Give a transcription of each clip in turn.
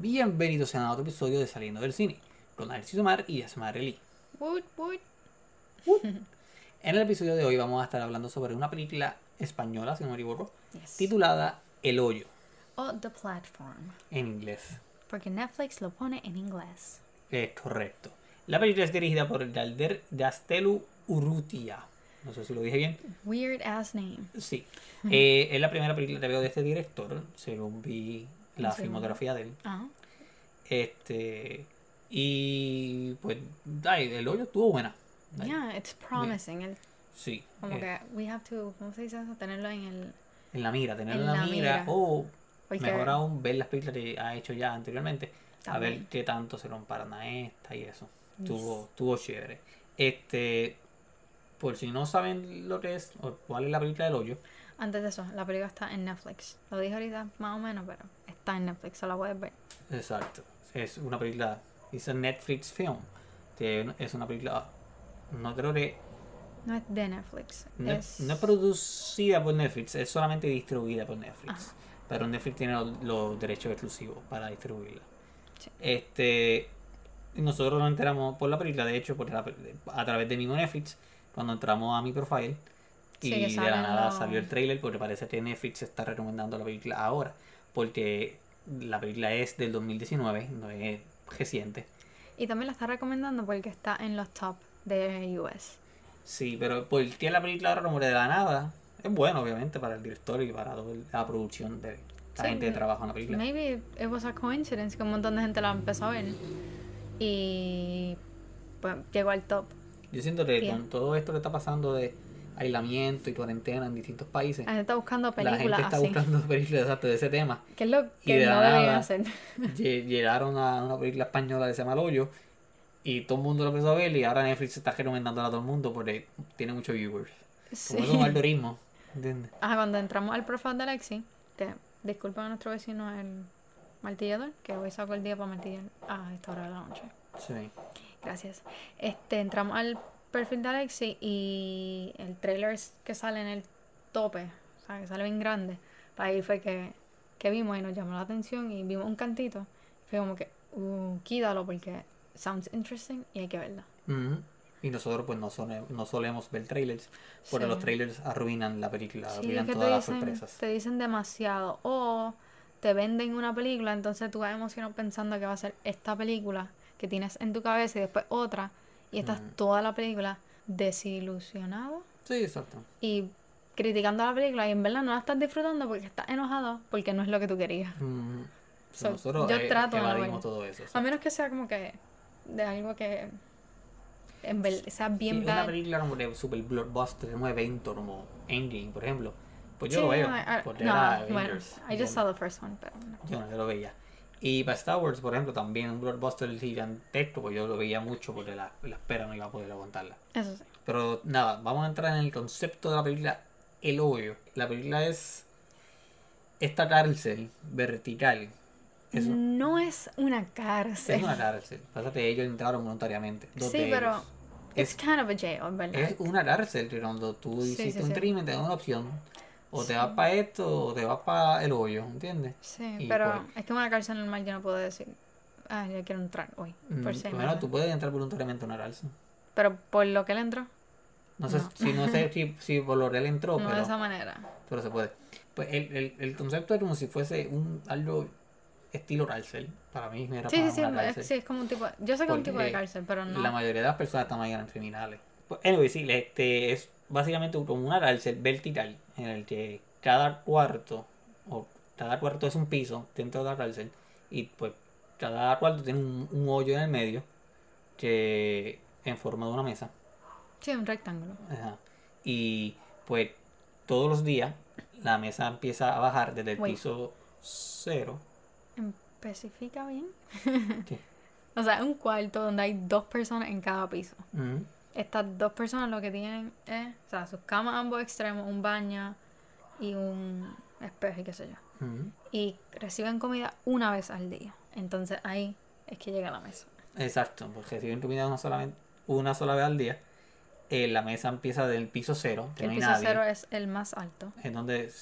Bienvenidos a otro episodio de Saliendo del Cine, con Narciso Mar y Asmar Lee. Woot, woot. En el episodio de hoy vamos a estar hablando sobre una película española, si no me equivoco, Yes. titulada El Hoyo, O The Platform. en inglés. Porque Netflix lo pone en inglés. Es correcto. La película es dirigida por Galder Gastelu Urrutia. No sé si lo dije bien. Weird ass name. Sí. Eh, es la primera película que veo de este director, según vi la Sí. filmografía de él. Ajá. Este. Y pues, ay, el hoyo estuvo buena. Ay, Yeah, it's promising. El- Sí. como eh, que we have to, ¿cómo se dice eso? Tenerlo en el... en la mira, tenerlo en la, mira. mira. O Porque- mejor aún, ver las películas que ha hecho ya anteriormente. A ver qué tanto se comparan a esta y eso. Estuvo, estuvo chévere. Este. Por si no saben lo que es o cuál es la película del hoyo, Antes de eso, la película está en Netflix. Lo dije ahorita más o menos, pero está en Netflix, la puedes ver. Exacto. Es una película. Es un Netflix film. Es una película. No creo que. No es de Netflix. No, es... no es producida por Netflix, es solamente distribuida por Netflix. Ajá. Pero Netflix tiene los, los derechos exclusivos para distribuirla. Sí. Este. Nosotros nos enteramos por la película, de hecho, por la- a través de mismo Netflix, cuando entramos a mi profile. Y de la nada salió el trailer porque parece que Netflix está recomendando la película ahora. Porque la película es del 2019, no es reciente. Y también la está recomendando porque está en los top de US. Sí, pero ¿por qué la película ahora como de la nada? Es bueno, obviamente, para el director y para toda la producción de la Sí, gente que trabaja en la película. Maybe it was a coincidence que un montón de gente la empezó a ver. Y pues llegó al top. Yo siento que Bien. con todo esto que está pasando de aislamiento y cuarentena en distintos países, La gente está buscando la películas gente está así. buscando películas exacto, de ese tema. Que es lo y que de no la deberían hacer. Lle- Llegaron a una película española que se llama El Hoyo y todo el mundo lo empezó a ver y ahora Netflix está recomendándola a todo el mundo porque tiene muchos viewers. Sí. Como es un algoritmo, ¿entiendes? Ajá, cuando entramos al profile de Alexi, te, disculpen a nuestro vecino el martillador, que hoy saco el día para martillar a esta hora de la noche. Sí. Gracias. Este, entramos al perfil de Alexi y el trailer que sale en el tope, o sea, que sale bien grande. Para ahí fue que, que vimos y nos llamó la atención y vimos un cantito. Fue como que, uh, quítalo porque sounds interesting y hay que verla. Ujú. Y nosotros pues no, sole- no solemos ver trailers porque Sí. los trailers arruinan la película, Sí, es arruinan que todas te las dicen, sorpresas. te dicen demasiado. O te venden una película, entonces tú vas emocionado pensando que va a ser esta película que tienes en tu cabeza y después otra. Y estás Mm. toda la película desilusionado Sí, exacto. y criticando la película y en verdad no la estás disfrutando porque estás enojado porque no es lo que tú querías. Mm. So, nosotros yo eh, trato de todo eso. A menos que sea como que de algo que en sea bien Sí, una bad. película como de super blockbuster, un evento como Endgame, por ejemplo, pues yo Sí, lo veo. no, I- I- no, bueno, I just saw the first one, pero no. Yo no, yo lo veía. Y para Star Wars, por ejemplo, también un blockbuster gigantesco, pues yo lo veía mucho porque la, la espera no iba a poder aguantarla. Eso sí. Pero nada, vamos a entrar en el concepto de la película El Hoyo. La película es esta cárcel vertical. Es, No es una es cárcel. una cárcel. Pasa que ellos entraron voluntariamente. dos Sí, pero Es, kind of a jail, ¿verdad? es una cárcel cuando tú Sí, hiciste sí, un crimen te dan una opción. O te Sí. vas para esto o te vas para el hoyo, ¿entiendes? Sí, y pero pues- es que en una cárcel normal yo no puedo decir, ah, yo quiero entrar hoy, por Mm, bueno, tú puedes entrar voluntariamente a una cárcel. Pero por lo que él entró, No sé No. si no sé si, si por lo que él entró, no de pero, esa manera. pero se puede. Pues el, el, el concepto es como si fuese un algo estilo cárcel. Para mí era Sí, para sí, sí, una es, cárcel. sí, es como un tipo, yo sé que es un tipo de cárcel, pero no. La mayoría de las personas están ahí eran criminales. Pues, anyway, sí, este es básicamente como una cárcel vertical en el que cada cuarto o cada cuarto es un piso dentro de la cárcel y pues cada cuarto tiene un, un hoyo en el medio que en forma de una mesa. Sí, un rectángulo. Ajá. Y pues todos los días la mesa empieza a bajar desde el Wait. piso cero. Especifica bien. ¿Qué? O sea, un cuarto donde hay dos personas en cada piso. Estas dos personas lo que tienen es, o sea, sus camas ambos extremos, un baño y un espejo y qué sé yo. Y reciben comida una vez al día. Entonces ahí es que llega a la mesa. Exacto, porque reciben comida una sola, una sola vez al día. Eh, la mesa empieza del piso cero, que El no hay piso nadie. cero es el más alto. Es donde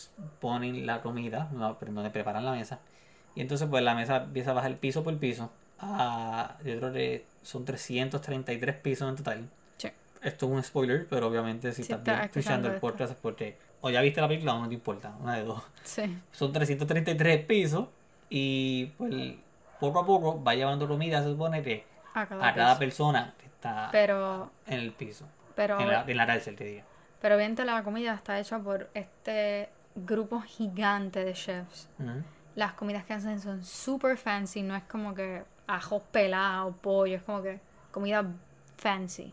ponen la comida, donde preparan la mesa. Y entonces pues la mesa empieza a bajar piso por piso. A, yo creo que son 333 pisos en total. Esto es un spoiler, pero obviamente si Si estás escuchando el podcast es porque o ya viste la película o no te importa, una de dos. Sí. Son 333 pisos y pues poco a poco va llevando comida, se supone que A cada, a cada piso. persona que está Pero, en el piso. pero, En la, en la cárcel, te digo. pero obviamente la comida está hecha por este grupo gigante de chefs. Las comidas que hacen son super fancy, no es como que ajos pelados, pollo, es como que comida fancy.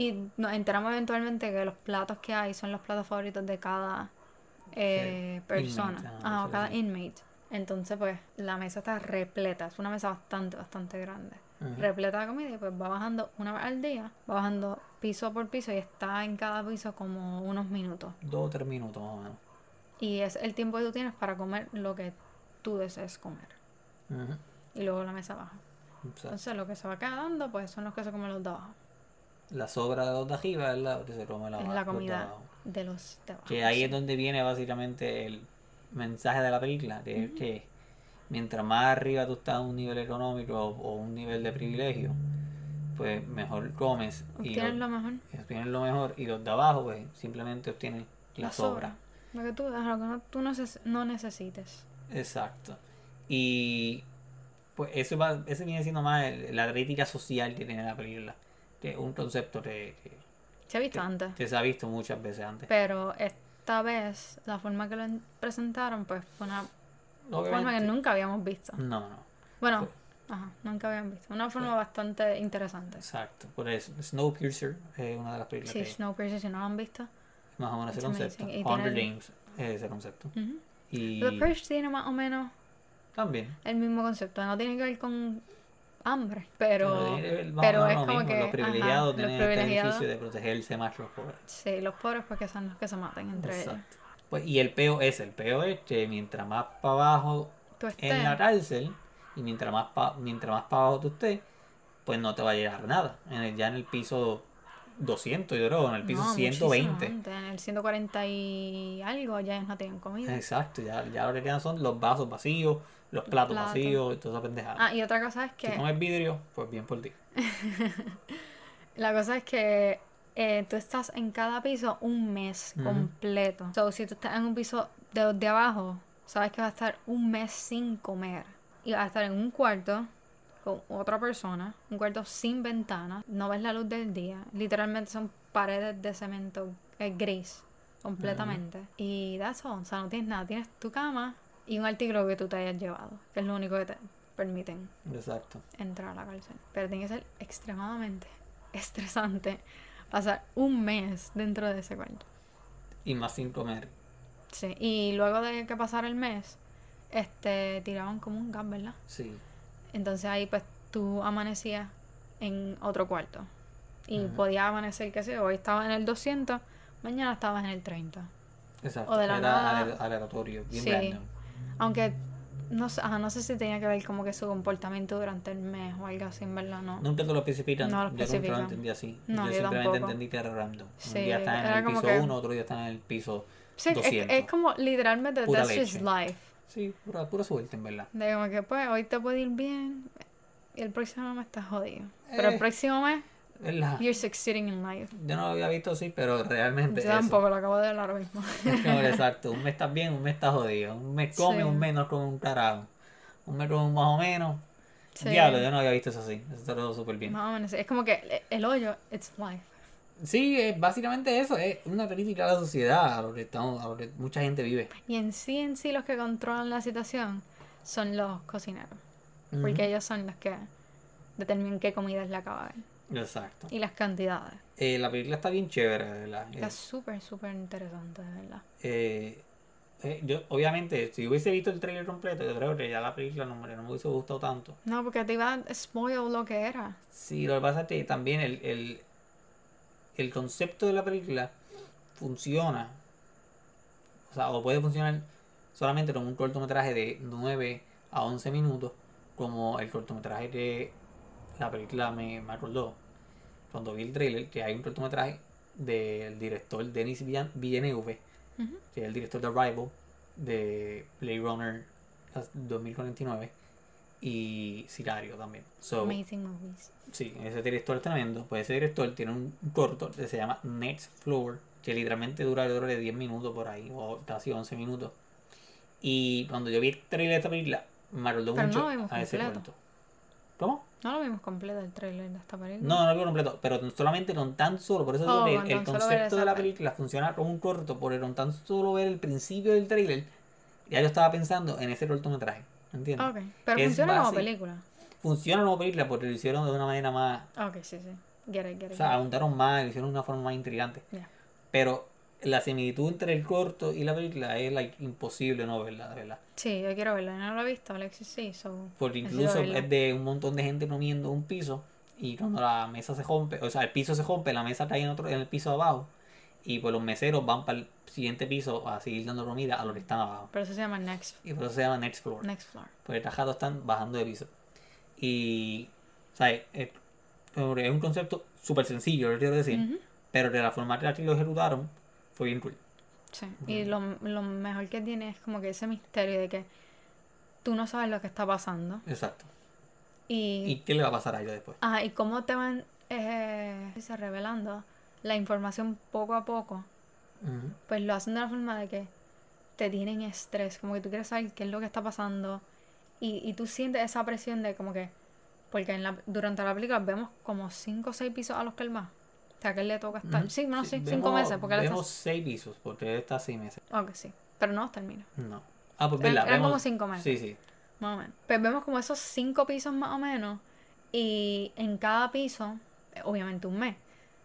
Y nos enteramos eventualmente que los platos que hay son los platos favoritos de cada eh, persona, inmate, ah, o cada inmate. Entonces, pues, la mesa está repleta, es una mesa bastante, bastante grande. Repleta de comida y pues va bajando una vez al día, va bajando piso por piso y está en cada piso como unos minutos. Dos o tres minutos más o menos. Y es el tiempo que tú tienes para comer lo que tú desees comer. Y luego la mesa baja. Exacto. Entonces lo que se va quedando pues son los que se comen los de abajo. La sobra de los de arriba es la que se come la, es la comida de los de abajo. Que ahí es donde viene básicamente el mensaje de la película, que es que mientras más arriba tú estás en un nivel económico o, o un nivel de privilegio, pues mejor comes y Obtienes los- lo mejor. obtienen lo mejor y los de abajo pues simplemente obtienen la, La sobra. sobra. Lo que tú, lo que no, tú no, neces- no necesites. Exacto. Y pues eso va, ese viene siendo más el- la crítica social que tiene la película. Un concepto que, que- Se ha visto antes. que se ha visto muchas veces antes. Pero esta vez la forma que lo en- presentaron pues fue una forma que nunca habíamos visto. No, no. Bueno, ajá, nunca habíamos visto. Una forma bastante interesante. Exacto. Por eso, Snowpiercer es una de las películas Sí, que Snowpiercer, si no lo han visto. más o menos ese concepto. Hunger Games es ese concepto. Ujú. Y The Purge tiene más o menos también. el mismo concepto. No tiene que ver con hambre, pero, pero menos es como mismo. que los privilegiados ajá, tienen los este privilegiados, beneficio de protegerse más los pobres. sí, los pobres porque son los que se maten entre ellos. Exacto. Pues, y el peo es, el peo es que mientras más para abajo en la cárcel y mientras más pa, mientras más para abajo tú estés, pues no te va a llegar nada. En el- ya en el piso 200, yo creo, en el piso no, muchísimo 120. antes, en el 140 y algo ya ellos no tienen comida. Exacto, ya, ya lo que quedan son los vasos vacíos, los platos, platos. vacíos y toda esa pendejada. Ah, y otra cosa es Si que comes vidrio, pues bien por ti. la cosa es que eh, tú estás en cada piso un mes completo. So, si tú estás en un piso de de abajo, sabes que vas a estar un mes sin comer. Y vas a estar en un cuarto con otra persona, un cuarto sin ventana, no ves la luz del día. Literalmente son paredes de cemento gris completamente. Y that's all. O sea, no tienes nada. Tienes tu cama y un artículo que tú te hayas llevado, que es lo único que te permiten Exacto. entrar a la cárcel. Pero tiene que ser extremadamente estresante pasar un mes dentro de ese cuarto. Y más sin comer. Sí. Y luego de que pasara el mes, este, tiraban como un gas, ¿verdad? Sí. Entonces ahí pues tú amanecías en otro cuarto. Y Ujú. podías amanecer, qué sé yo, hoy estabas en el 200, mañana estabas en el 30. Exacto. O de la Era nada- ale- aleatorio, bien Sí. random. Aunque no, sé- ajá, no sé si tenía que ver como que su comportamiento durante el mes o algo así, en verdad, no. Nunca te lo especifican. No lo yo nunca lo especifican. entendí así. No, yo, yo simplemente tampoco. entendí que era random. Sí, un día están en el piso que- 1, otro día están en el piso Sí, es, 200. es como literalmente, Pura that's just leche. life. Sí, pura, pura suerte, en verdad. De como que pues hoy te puede ir bien y el próximo mes estás jodido. Pero Eh. el próximo mes, ¿Verdad? you're succeeding in life. Yo no lo había visto así, pero realmente Yo eso. tampoco lo acabo de ver ahora mismo. Es exacto. Un mes estás bien, un mes estás jodido. Un mes come, Sí. un mes no come un carajo. Un mes come más o menos. Sí. Diablo, yo no había visto eso así. Eso está todo súper bien. Más o menos. Es como que el, hoyo, it's life. Sí, es básicamente eso. Es una crítica a la sociedad, a lo que, estamos, a lo que mucha gente vive. Y en sí, en sí, los que controlan la situación son los cocineros. Porque ellos son los que determinan qué comida es la que va a haber. Exacto. Y las cantidades. Eh, la película está bien chévere, de ¿verdad? Está Eh, súper, súper interesante, de verdad. eh, eh, yo, obviamente, si hubiese visto el trailer completo, yo creo que ya la película no, me- no me hubiese gustado tanto. No, porque te iba a spoil lo que era. Sí, lo que pasa es que también el, el, el concepto de la película funciona, o sea, o puede funcionar solamente con un cortometraje de 9 a 11 minutos, como el cortometraje que la película me, me acordó. Cuando vi el trailer, que hay un cortometraje del director Denis Villeneuve, Ujú. que es el director de Arrival, de Blade Runner las 2049 y Sicario también. So, Amazing movies. sí, ese director es tremendo. Pues ese director tiene un corto que se llama Next Floor, que literalmente dura alrededor de 10 minutos por ahí, o casi 11 minutos. Y cuando yo vi el trailer de esta película, me acordó no mucho a ese corto. ¿Cómo? No lo vimos completo el trailer de esta película. No, no lo vi completo, pero solamente con tan solo, por eso digo Oh, que el, concepto de la película funciona como un corto, porque con tan solo ver el principio del trailer, ya yo estaba pensando en ese cortometraje, ¿entiendes? Ok, pero Es funciona como película. Funciona como película porque lo hicieron de una manera más, Ok, sí, sí. Get it, get it, o sea, get it. abundaron más, lo hicieron de una forma más intrigante. Ya. Pero la similitud entre el corto y la película es like, imposible no verla, de verdad. Sí, yo quiero verla. No lo he visto, Alexis sí. So... Porque incluso es de un montón de gente comiendo un piso y cuando la mesa se rompe, o sea, el piso se rompe, la mesa cae en, otro, en el piso abajo y pues los meseros van para el siguiente piso a seguir dando comida a los que están abajo. Pero eso se llama Next, Y por eso se llama Next Floor. next Floor. Porque tajados están bajando de piso. Y, ¿sabes? Es, es un concepto súper sencillo, lo quiero decir, Ujú. pero de la forma que lo ejecutaron fue bien cool. Sí. Y lo, lo mejor que tiene es como que ese misterio de que tú no sabes lo que está pasando. Exacto. Y, ¿Y qué le va a pasar a ellos después? ah, y cómo te van eh, se revelando la información poco a poco. Pues lo hacen de la forma de que te tienen estrés, como que tú quieres saber qué es lo que está pasando y, y tú sientes esa presión de como que, porque en la, durante la película vemos como cinco o seis pisos a los que él va. O sea, que le toca estar. Sí, no, sí, cinco meses, porque está... Vemos seis pisos, porque él está seis meses. Ok, sí, pero no termina. No. Ah, pues verdad. eran vemos- como cinco meses. Sí, sí. Más o menos. Pues vemos como esos cinco pisos más o menos. Y en cada piso, obviamente un mes.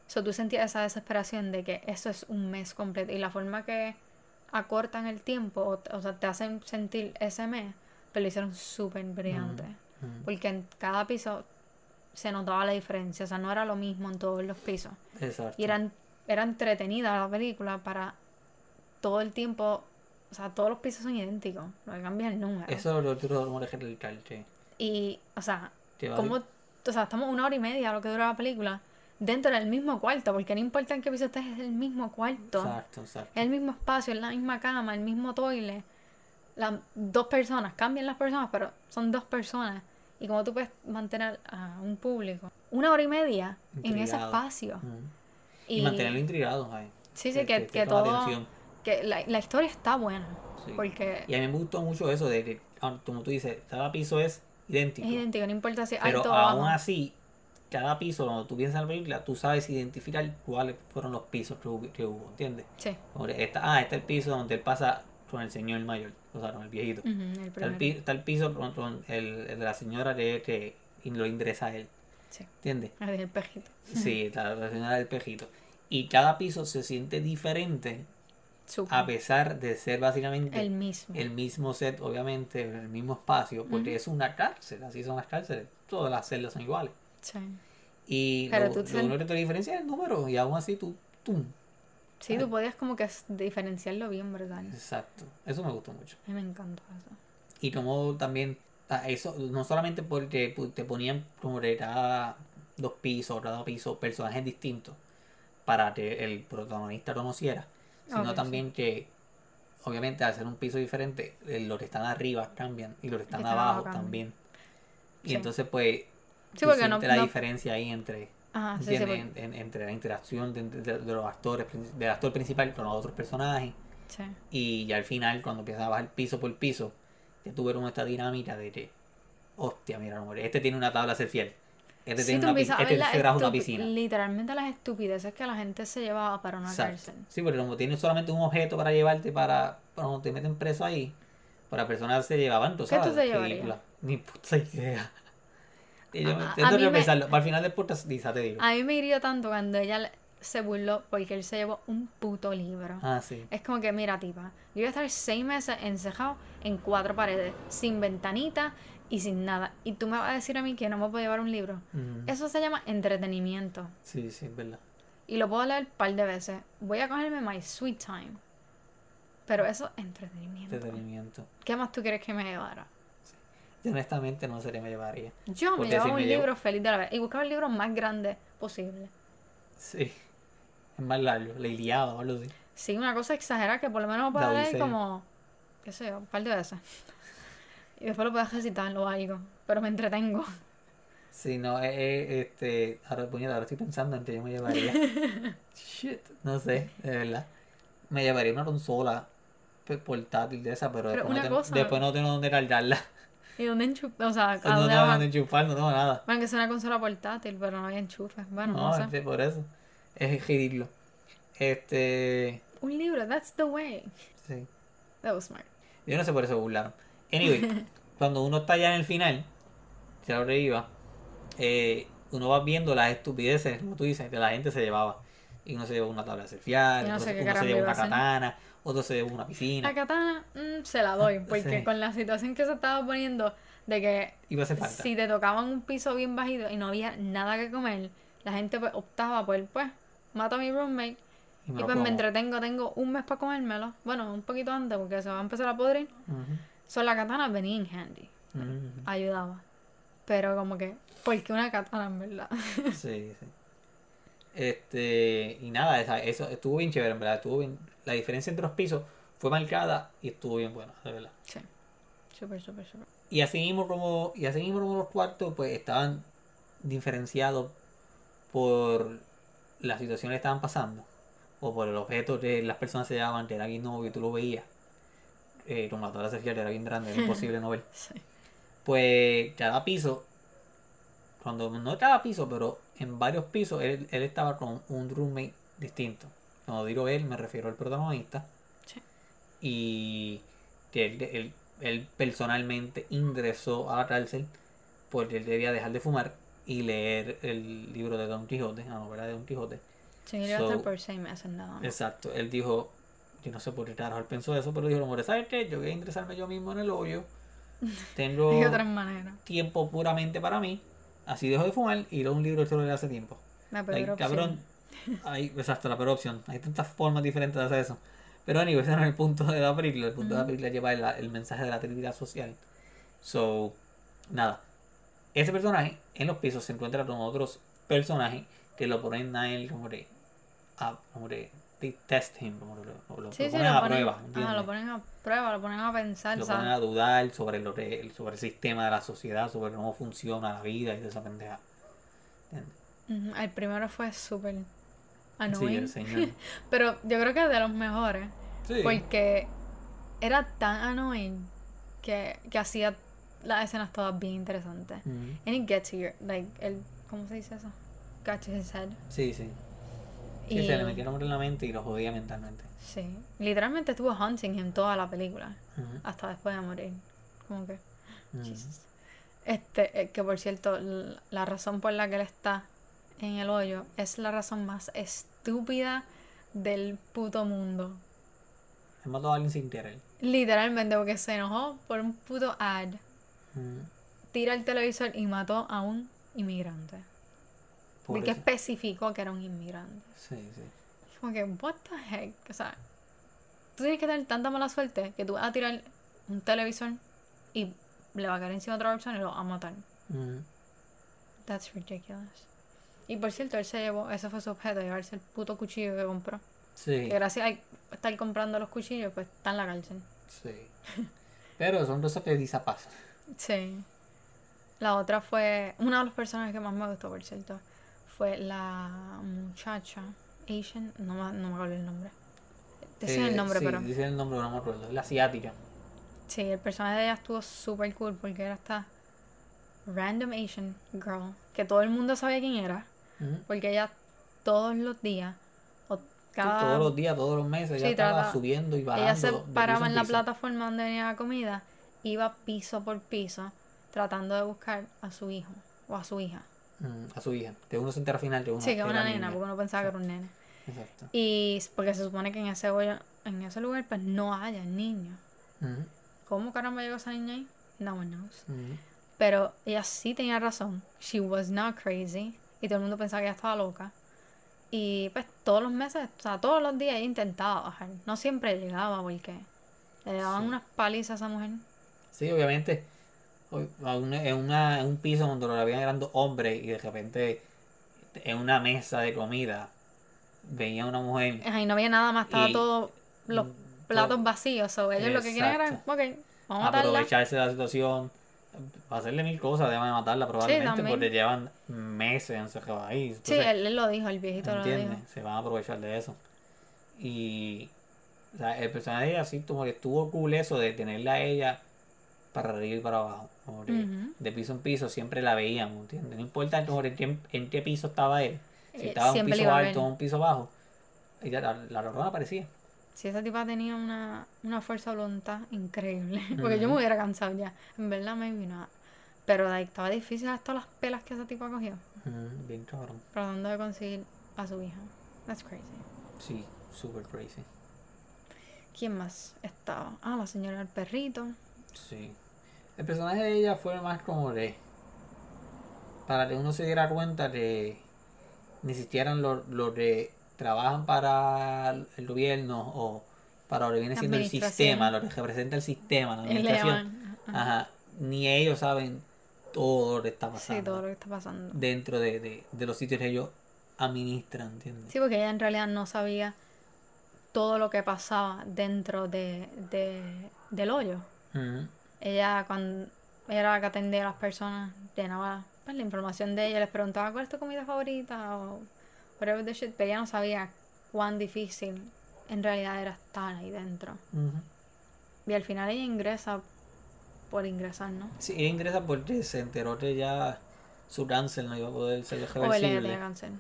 So, tú sentías esa desesperación de que eso es un mes completo. Y la forma que acortan el tiempo, o, o sea, te hacen sentir ese mes, pero lo hicieron súper brillante. Porque en cada piso se notaba la diferencia. O sea, no era lo mismo en todos los pisos. Exacto. Y era, era entretenida la película para todo el tiempo. O sea, todos los pisos son idénticos. No cambia el número. Eso lo otro como dejar el calche. Y, o sea, como, o sea, estamos una hora y media lo que dura la película dentro del mismo cuarto, porque no importa en qué piso estés, es el mismo cuarto, Exacto, exacto. es el mismo espacio, es la misma cama, el mismo toile. Las dos personas, cambian las personas, pero son dos personas. Y como tú puedes mantener a un público una hora y media en ese espacio. Y, Y, mantenerlo intrigado, ¿sabes? sí, sí, que, que todo, atención. que la, la historia está buena, Sí. porque Y a mí me gustó mucho eso de que, ah, como tú dices, cada piso es idéntico. es idéntico, no importa si pero alto o aún bajo. así, cada piso, cuando tú piensas en la película, tú sabes identificar cuáles fueron los pisos que hubo, que hubo, ¿entiendes? Sí, Como que esta, ah, este es el piso donde él pasa con el señor mayor, o sea, con el viejito. el Está el, está piso con, con el, el de la señora que, que lo ingresa a él, Sí, ¿entiendes? el del pejito. Sí, la, la señora del pejito. Y cada piso se siente diferente a pesar de ser básicamente El mismo. el mismo set, obviamente, el mismo espacio, porque es una cárcel, así son las cárceles, todas las celdas son iguales. Sí. Y Pero lo, tú lo único que te diferencia es el número, y aún así tú, tú. Sí, tú podías como que diferenciarlo bien, ¿verdad? Exacto, eso me gustó mucho. A mí me encantó eso. Y como también, ah, eso, no solamente porque te ponían como de cada dos pisos, cada piso, personajes distintos, para que el protagonista conociera, sino sí. también que, obviamente, al ser un piso diferente, eh, los que están arriba cambian y los que están están abajo también. Y Sí. entonces, pues, Sí, tú porque no- sientes la no- diferencia ahí entre, Ajá, sí, sí, ¿entiendes? porque- En- en- entre la interacción de, de- de los actores, del actor principal con los otros personajes. sí. Y ya al final, cuando empiezas a bajar piso por piso, ya tuvieron esta dinámica de que, hostia, mira, no, este tiene una tabla a ser fiel. Este Sí, tiene una, este se trajo una piscina. literalmente las estupideces que la gente se llevaba para una Exacto. cárcel. Sí, porque como tienes solamente un objeto para llevarte para, para cuando te meten preso ahí, para las personas se llevaban, tú ¿Qué tú sabes, te. Ni puta idea. Yo A- a mí me- repensarlo. Para el final del podcast, Lisa, te digo. A mí me hirió tanto cuando ella se burló porque él se llevó un puto libro. Ah, sí. Es como que, mira, tipa, yo iba a estar seis meses encerrado en cuatro paredes, sin ventanita y sin nada. Y tú me vas a decir a mí que no me puedo llevar un libro. Mm, Eso se llama entretenimiento. Sí, sí, es verdad. Y lo puedo leer un par de veces. Voy a cogerme my sweet time. Pero eso es entretenimiento. Entretenimiento. ¿Qué más tú quieres que me llevara? Yo honestamente no sé qué me llevaría. Yo me llevaba si un me llevo- libro feliz de la vez. Y buscaba el libro más grande posible. Sí. Es más largo. La Iliada o algo así. Sí, una cosa exagerada que por lo menos puedo leer como, qué sé yo, un par de veces. Y después lo puedes recitar o algo. Pero me entretengo. Sí, no, eh, eh, este, ahora, estoy pensando en que yo me llevaría. Shit, no sé, de verdad. Me llevaría una consola pues, portátil de esa, pero, Pero después, no tengo, después no tengo dónde cargarla. ¿Y dónde enchufar? O sea, ¿a No tengo dónde enchufar, no tengo nada. Bueno, que es una consola portátil, pero no hay enchufes. Bueno, no, No, sé. este, por eso. Es ridículo. Este, Un libro, that's the way. sí. That was smart. Yo no sé por eso se burlaron. Anyway, cuando uno está ya en el final, ya lo iba, eh, uno va viendo las estupideces, como tú dices, que la gente se llevaba. Y uno se llevó una tabla de surfear, no sé se- uno se caramba llevó iba a una katana, otro se una piscina. La katana, mm, se la doy, porque Sí. con la situación que se estaba poniendo de que Iba a hacer falta. si te tocaban un piso bien bajito y no había nada que comer, la gente pues optaba por, pues, mato a mi roommate Y me pues me entretengo, tengo un mes para comérmelo. Bueno, un poquito antes porque se va a empezar a podrir. Ujú, Son la katana venía en handy, ayudaba. Pero como que, ¿por qué una katana en verdad? Sí, sí. Este, y nada, esa- eso estuvo bien chévere, en verdad. Estuvo bien. La diferencia entre los pisos fue marcada y estuvo bien buena, de verdad. sí, súper, súper, súper. Y así mismo como, y así mismo como los cuartos, pues estaban diferenciados por las situaciones que estaban pasando. O por el objeto que las personas se llevaban, que era bien novio y tú lo veías. Eh, como la tabla era bien grande, era imposible no ver. Sí. Pues cada piso, cuando no cada piso, pero en varios pisos, él, él estaba con un roommate distinto. Cuando digo él, me refiero al protagonista. Sí. Y que él, él- él personalmente ingresó a la cárcel porque él debía dejar de fumar y leer el libro de Don Quijote, la novela de Don Quijote. Sí, So- por seis meses nada más. Exacto, él dijo, yo no sé por qué carajo él pensó eso, pero dijo, hombre, ¿sabes qué? Yo voy a ingresarme yo mismo en el hoyo. Tengo tiempo puramente para mí. Así dejo de fumar y leo un libro que solo hace tiempo. La peor opción. cabrón. Hay, exacto, la peor opción. Hay tantas formas diferentes de hacer eso. Pero anyway, ese no es el punto de la película. El punto de la película lleva el, el mensaje de la actividad social. So, nada. Ese personaje en los pisos se encuentra con otros personajes que lo ponen a él como de. A, como de. they test him, como lo, lo- lo Sí, sí, ponen a ponen, prueba. ajá, ¿entiendes? lo ponen a prueba, lo ponen a pensar, lo ¿sabes? ponen a dudar sobre lo que, sobre el sistema de la sociedad, sobre cómo funciona la vida y de esa pendeja. El primero fue súper Sí, annoying. el señor. Pero yo creo que es de los mejores. Sí. Porque era tan annoying que, que hacía las escenas todas bien interesantes. Ujú. And it gets to your, like, el, ¿cómo se dice eso? Got to his head. Sí, sí. Sí, Y- se le metieron en la mente y lo jodía mentalmente. Sí. Literalmente estuvo hunting him toda la película. Hasta después de morir. Como que. ujú. Jesus. Este, eh, que por cierto, la razón por la que él está en el hoyo es la razón más estúpida del puto mundo. Él mató a alguien sin querer. Literalmente, porque se enojó por un puto ad. Ujú. Tira el televisor y mató a un inmigrante. Por Porque eso. especificó que era un inmigrante. Sí, sí. Como que, what the heck? O sea, tú tienes que tener tanta mala suerte que tú vas a tirar un televisor y le va a caer encima a otra persona y lo va a matar. Ujú. That's ridiculous. Y por cierto, él se llevó, ese fue su objeto, llevarse el puto cuchillo que compró. Sí, Que gracias a estar comprando los cuchillos, pues está en la cárcel. sí. Pero son cosas que pasan. Sí. La otra fue, una de los personajes que más me gustó, por cierto, fue la muchacha Asian, no me, no me acuerdo el nombre. Eh, el nombre, sí, pero... dice el nombre, pero no me acuerdo. La asiática. Sí, el personaje de ella estuvo súper cool porque era esta random Asian girl que todo el mundo sabía quién era. Ujú. Porque ella todos los días, o Sí, cada... Todos los días, todos los meses, Sí, ella estaba trata- subiendo y bajando. ella se paraba en la piso. plataforma donde venía la comida, iba piso por piso tratando de buscar a su hijo o a su hija. Mm, a su hija. Que uno se entera al final que una sí, que era una nena, niña. porque uno pensaba que era un nene. Exacto. Y porque se supone que en ese, hoyo- en ese lugar pues no haya niños. Ujú, ¿Cómo caramba llegó esa niña ahí? No one knows. ujú. Pero ella sí tenía razón. She was not crazy. Y todo el mundo pensaba que ella estaba loca. Y pues todos los meses, o sea, todos los días ella intentaba bajar. No siempre llegaba porque le daban Sí. unas palizas a esa mujer. Sí, obviamente. en, una, en un piso donde lo habían eran dos hombres y de repente en una mesa de comida veía una mujer y no había nada más, estaba Y- todo los platos vacíos. O ellos lo que quieren era, ok, vamos a matarla. aprovecharse de la situación, hacerle mil cosas, de matarla probablemente, porque llevan meses encerrados ahí. Sí, Entonces, él, él lo dijo, el viejito lo ¿entiendes? dijo. Se van a aprovechar de eso. Y o sea, el personaje de ella sí como que estuvo cool eso de tenerla a ella para arriba y para abajo. como que. De piso en piso siempre la veíamos, ¿entiendes? No importa como en, qué, en qué piso estaba él. Si Eh, estaba en un piso alto o un piso bajo, ella, la, la aparecía. Sí, esa tipa tenía una, una fuerza de voluntad increíble. Porque yo me hubiera cansado ya. En verdad, maybe not. Pero like, estaba difícil hasta las pelas que esa tipa cogió. Ujú, Bien cabrón. Tratando de conseguir a su hija. That's crazy. Sí, super crazy. ¿Quién más estaba? Ah, la señora del perrito. Sí. El personaje de ella fue más como de. Para que uno se diera cuenta que ni siquiera los, los que trabajan para el gobierno o para lo que viene siendo el sistema, lo que representa el sistema, la administración. Ajá. Ni ellos saben todo lo que está pasando Sí, todo lo que está pasando. dentro de, de, de los sitios que ellos administran, ¿entiendes? Sí, porque ella en realidad no sabía todo lo que pasaba dentro de, de, del hoyo. Ella, cuando ella era la que atendía a las personas, llenaba pues, la información de ella, les preguntaba cuál es tu comida favorita o whatever the shit, pero ella no sabía cuán difícil en realidad era estar ahí dentro. Ujú. Y al final ella ingresa por ingresar, ¿no? Sí, ella ingresa porque se enteró que ya su cáncer no iba a poder ser O reversible tenía cáncer.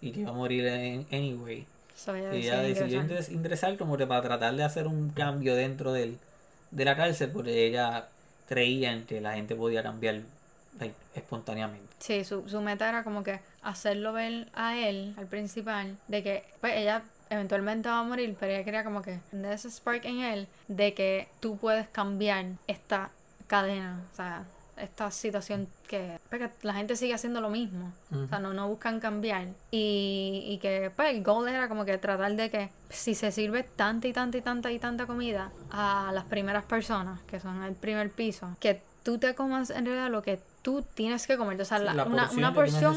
y que iba a morir en, anyway. So ella Y ella decidió ingresar. ingres- ingresar como que para tratar de hacer un cambio dentro del, de la cárcel porque ella creía en que la gente podía cambiar like, espontáneamente. Sí, su, su meta era como que hacerlo ver a él, al principal, de que pues ella eventualmente va a morir, pero ella quería como que de ese spark en él de que tú puedes cambiar esta cadena, o sea, esta situación que, pues, la gente sigue haciendo lo mismo, o sea, no, no buscan cambiar. Y, y que pues el goal era como que tratar de que si se sirve tanta y tanta y tanta y tanta comida a las primeras personas, que son el primer piso, que tú te comas en realidad lo que tú tienes que comer, o sea, la- la una, porción una porción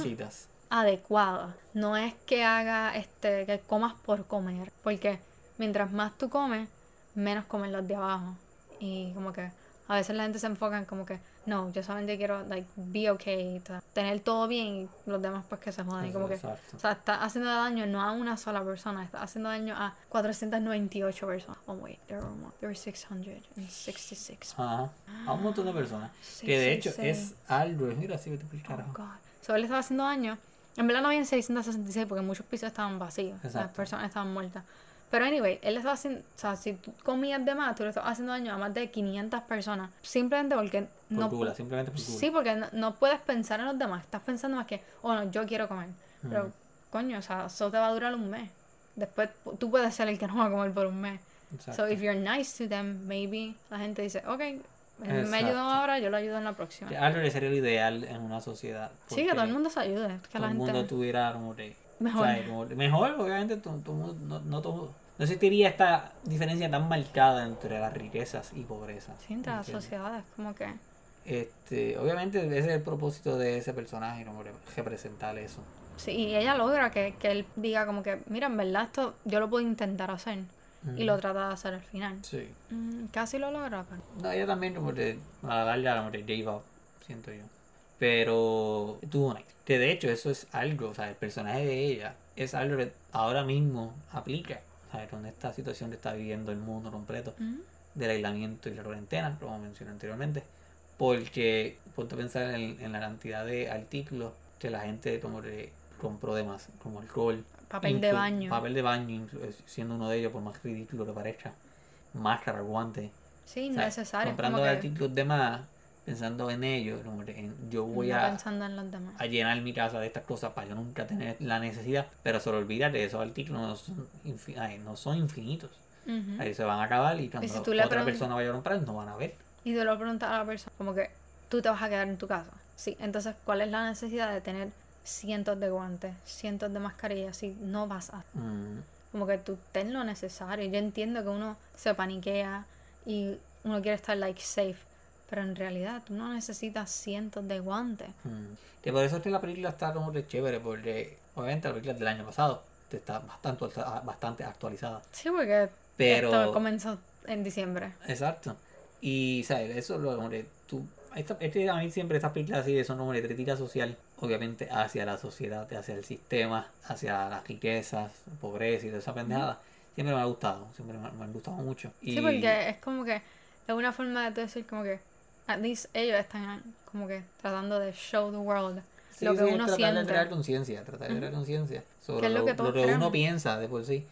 adecuada. No es que haga este que comas por comer, porque mientras más tú comes, menos comen los de abajo. Y como que a veces la gente se enfoca en como que no, yo solamente quiero like be okay, tener todo bien y los demás pues que se jodan y como que Exacto. o sea, está haciendo daño no a una sola persona, está haciendo daño a 498 personas. Oh wait, there were more. There were 666. Ajá. A un montón de personas. Que de hecho es algo. Mira, sí, vete por el Oh carajo. God. So, él estaba haciendo daño. En verdad no habían 666 porque muchos pisos estaban vacíos. Las Exacto. personas estaban muertas. Pero anyway, él estaba haciendo, o sea, si tú comías de más, tú le estabas haciendo daño a más de 500 personas. Simplemente porque Por no... gula, simplemente por. Sí, porque no, no puedes pensar en los demás. Estás pensando más que, oh no, yo quiero comer. Pero, Mm. coño, o sea, eso te va a durar un mes. Después tú puedes ser el que no va a comer por un mes. Exacto. So if you're nice to them, maybe la gente dice, ok, él me ayudó Exacto. ahora, yo lo ayudo en la próxima. Que que sería lo ideal en una sociedad. Sí, que todo el mundo se ayude. Que todo la el mundo gente... tuviera como que Mejor. ¿sabes? Como que mejor obviamente todo, todo mundo- no, no todo no existiría esta diferencia tan marcada entre las riquezas y pobreza Sí, entre las sociedades, como que... este obviamente ese es el propósito de ese personaje representar eso. Sí, y ella logra que, que él diga como que, mira, en verdad esto yo lo puedo intentar hacer. Y lo trata de hacer al final. sí. Mm, casi lo logra, pero... no ella también como que a la larga como que gave up siento yo. Pero tuvo nice que de hecho eso es algo o sea el personaje de ella es algo que ahora mismo aplica ¿sabes? con esta situación que está viviendo el mundo completo del aislamiento y la cuarentena, como mencioné anteriormente, porque ponte a pensar en, en la cantidad de artículos que la gente como que compró de más, como alcohol, Papel de baño. papel de baño, eh, siendo uno de ellos, por más ridículo que parezca, máscara, guantes, Sí, o sea, innecesario. es comprando que artículos de más, pensando en ellos, en- yo voy no a, pensando en los demás. a llenar mi casa de estas cosas para yo nunca tener la necesidad, pero se olvida que esos artículos no son, infi- ay, no son infinitos. Ahí se van a acabar y cuando si le otra persona vaya a comprar no van a ver. Y tú lo preguntas a la persona, como que tú te vas a quedar en tu casa. Sí, entonces, ¿cuál es la necesidad de tener cientos de guantes, cientos de mascarillas si no vas a... Mm, Como que tú ten lo necesario. Yo entiendo que uno se paniquea y uno quiere estar like safe, pero en realidad tú no necesitas cientos de guantes. mm. Que por eso es que la película está como que chévere, porque obviamente la película del año pasado, está bastante, bastante actualizada. Sí, porque Pero. Esto comenzó en diciembre. Exacto. Y, ¿sabes? Eso lo hombre, tú. Esta, este, a mí siempre estas películas así son como de crítica social, obviamente hacia la sociedad, hacia el sistema, hacia las riquezas, pobreza y toda esa pendejada. Siempre me ha gustado, siempre me, me ha gustado mucho. Y, Sí, porque es como que es una forma de decir como que at least ellos están como que tratando de show the world Sí, lo que sí, uno tratar de siente. crear conciencia, tratar de crear conciencia sobre Que es lo lo, que lo que uno piensa de por sí.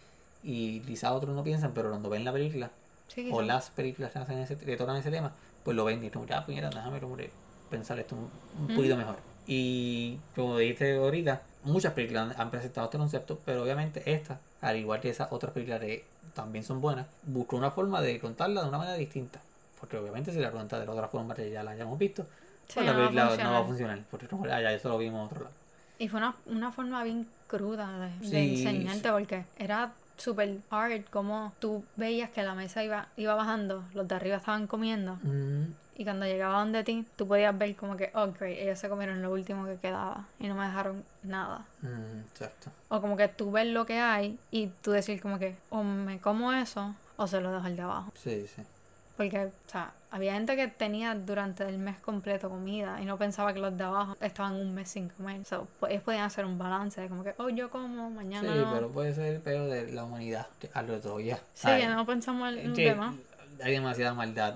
Y quizás otros no piensan, pero cuando ven la película, Sí, o las películas que hacen ese, que tocan ese tema, pues lo ven y como, ya, puñeta, déjame pensar esto un, un poquito mejor. Y como dijiste ahorita, muchas películas han, han presentado este concepto, pero obviamente esta, al igual que esas otras películas que también son buenas, buscó una forma de contarla de una manera distinta. Porque obviamente si la cuenta de la otra forma ya la hayamos visto, Sí, pues la no va a película no va a funcionar. Porque ah, ya eso lo vimos en otro lado. Y fue una, una forma bien cruda de, de Sí, enseñarte porque era súper hard como tú veías que la mesa iba, iba bajando, los de arriba estaban comiendo Mm, y cuando llegaban de ti tú podías ver como que, oh great, ellos se comieron lo último que quedaba y no me dejaron nada. mm, exacto. O como que tú ves lo que hay y tú decir como que o me como eso o se lo dejo al de abajo. Sí, sí. Porque, o sea, había gente que tenía durante el mes completo comida y no pensaba que los de abajo estaban un mes sin comer. So, pues, ellos podían hacer un balance, como que, oh, yo como, Sí, mañana no. pero puede ser el peor de la humanidad, que de todo ya. Sí, que no pensamos en los que demás. Hay demasiada maldad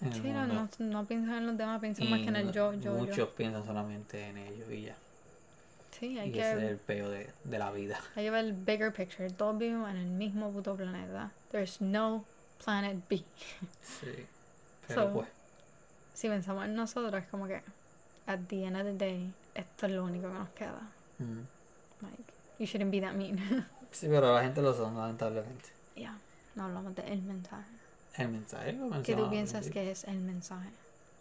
en el Sí, no, mundo. no, no piensan en los demás, piensan y más que en el yo, yo, muchos yo. piensan solamente en ellos y ya. Sí, hay y ese es que, el peor de, de la vida. hay que ver el bigger picture. Todos vivimos en el mismo puto planeta. There's no planet B. Sí. Pero So, pues, Si pensamos en nosotros, es como que, at the end of the day, esto es lo único que nos queda. mm. Like, you shouldn't be that mean. sí, pero la gente lo son, lamentablemente. Ya, no hablamos del mensaje. El mensaje lo ¿Qué tú piensas que es el mensaje?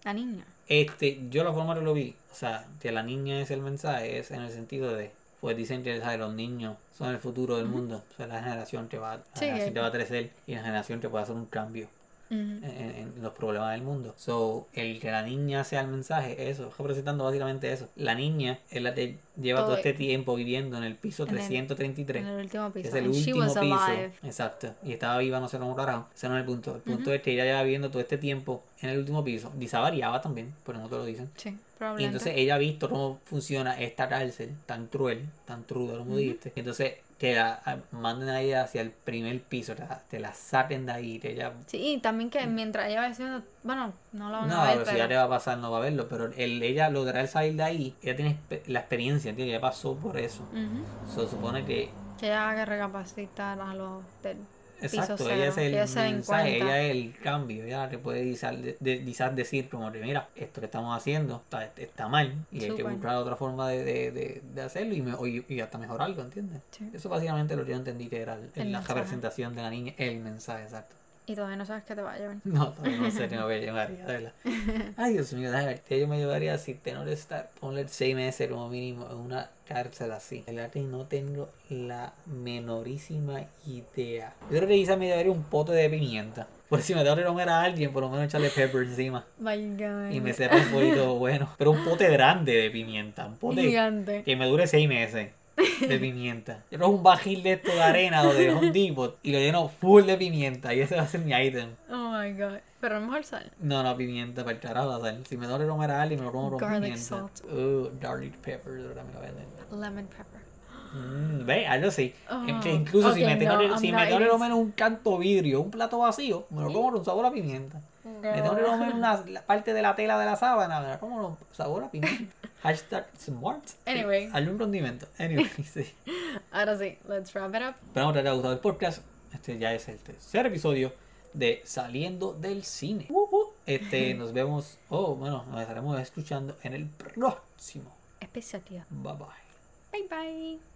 La niña. Este, yo la forma que lo vi, o sea, que la niña es el mensaje, es en el sentido de, pues dicen que ¿sabes? los niños son el futuro del mundo, o sea, la generación que va, la Sí, generación que- que va a crecer y la generación que puede hacer un cambio En, en- en los problemas del mundo. So, el que la niña sea el mensaje, eso, representando básicamente eso. La niña es la que lleva todo, Todo- este tiempo viviendo en el piso En el- 333. En el último piso. es el And último piso. alive. Exacto. Y estaba viva, no sé cómo carajo. Ese no es el punto. El punto es que ella lleva viviendo todo este tiempo en el último piso. Quizá variaba también, pero no te lo dicen. Sí, Y entonces ella ha visto cómo funciona esta cárcel tan cruel, tan cruda, como dijiste. Y entonces que la manden a ella hacia el primer piso, te la, te la saquen de ahí, que ella... Sí, y también que mientras ella va diciendo, bueno, no la van No, a ver, pero si pero ya le va a pasar, no va a verlo. Pero el, ella lograr salir de ahí, ella tiene la experiencia, ¿entiendes? Ella pasó por eso. Se supone que que ella haga que recapacitar a los del Exacto, piso ella es el den mensaje, ella es el cambio, ella te puede quizás, de- de- decir como que mira, esto que estamos haciendo está, está mal y hay que buscar otra forma de, de, hacerlo y, me, y, y hasta mejorarlo, ¿entiendes? Sí. Eso básicamente lo que yo entendí que era el- El la representación de la niña, el mensaje, exacto. Y todavía no sabes qué te va a llevar. No, todavía no sé qué me llevaría, de verdad. Ay, Dios mío, déjame ver, ¿qué yo me llevaría si tengo que estar, ponle seis meses como mínimo en una cárcel así. Verdad que no tengo la menorísima idea. Yo creo que quizás me llevaría un pote de pimienta. Por si me tengo que comer a alguien, por lo menos echarle pepper encima. My God. Y me sepa un poquito bueno. Pero un pote grande de pimienta. Un pote Gigante. que me dure seis meses de pimienta. Yo cojo un bajil de esto de arena o de Home Depot y lo lleno full de pimienta. Y ese va a ser mi item. Oh my God. Pero mejor sal. No, no, pimienta para el carajo la sal. Si me que comer a alguien, me lo como con Garlic pimienta. salt. Uh, garlic pepper, verdad me lo. Lemon pepper. Mm, ve, algo así. Oh, Es que incluso si ok, me tengo, no, si me tengo que eating- comer un canto vidrio, un plato vacío, me lo como con sabor a pimienta. Me tengo que comer una parte de la tela de la sábana, me lo como con sabor a pimienta. Hashtag smart. Anyway. Hazle un condimento. Anyway, sí. Ahora sí, let's wrap it up. Esperamos que te haya gustado el podcast. Este ya es el tercer episodio de Saliendo del Cine. Uh, uh. Este, nos vemos, oh, bueno, nos estaremos escuchando en el próximo. Episodio. Bye bye. Bye bye.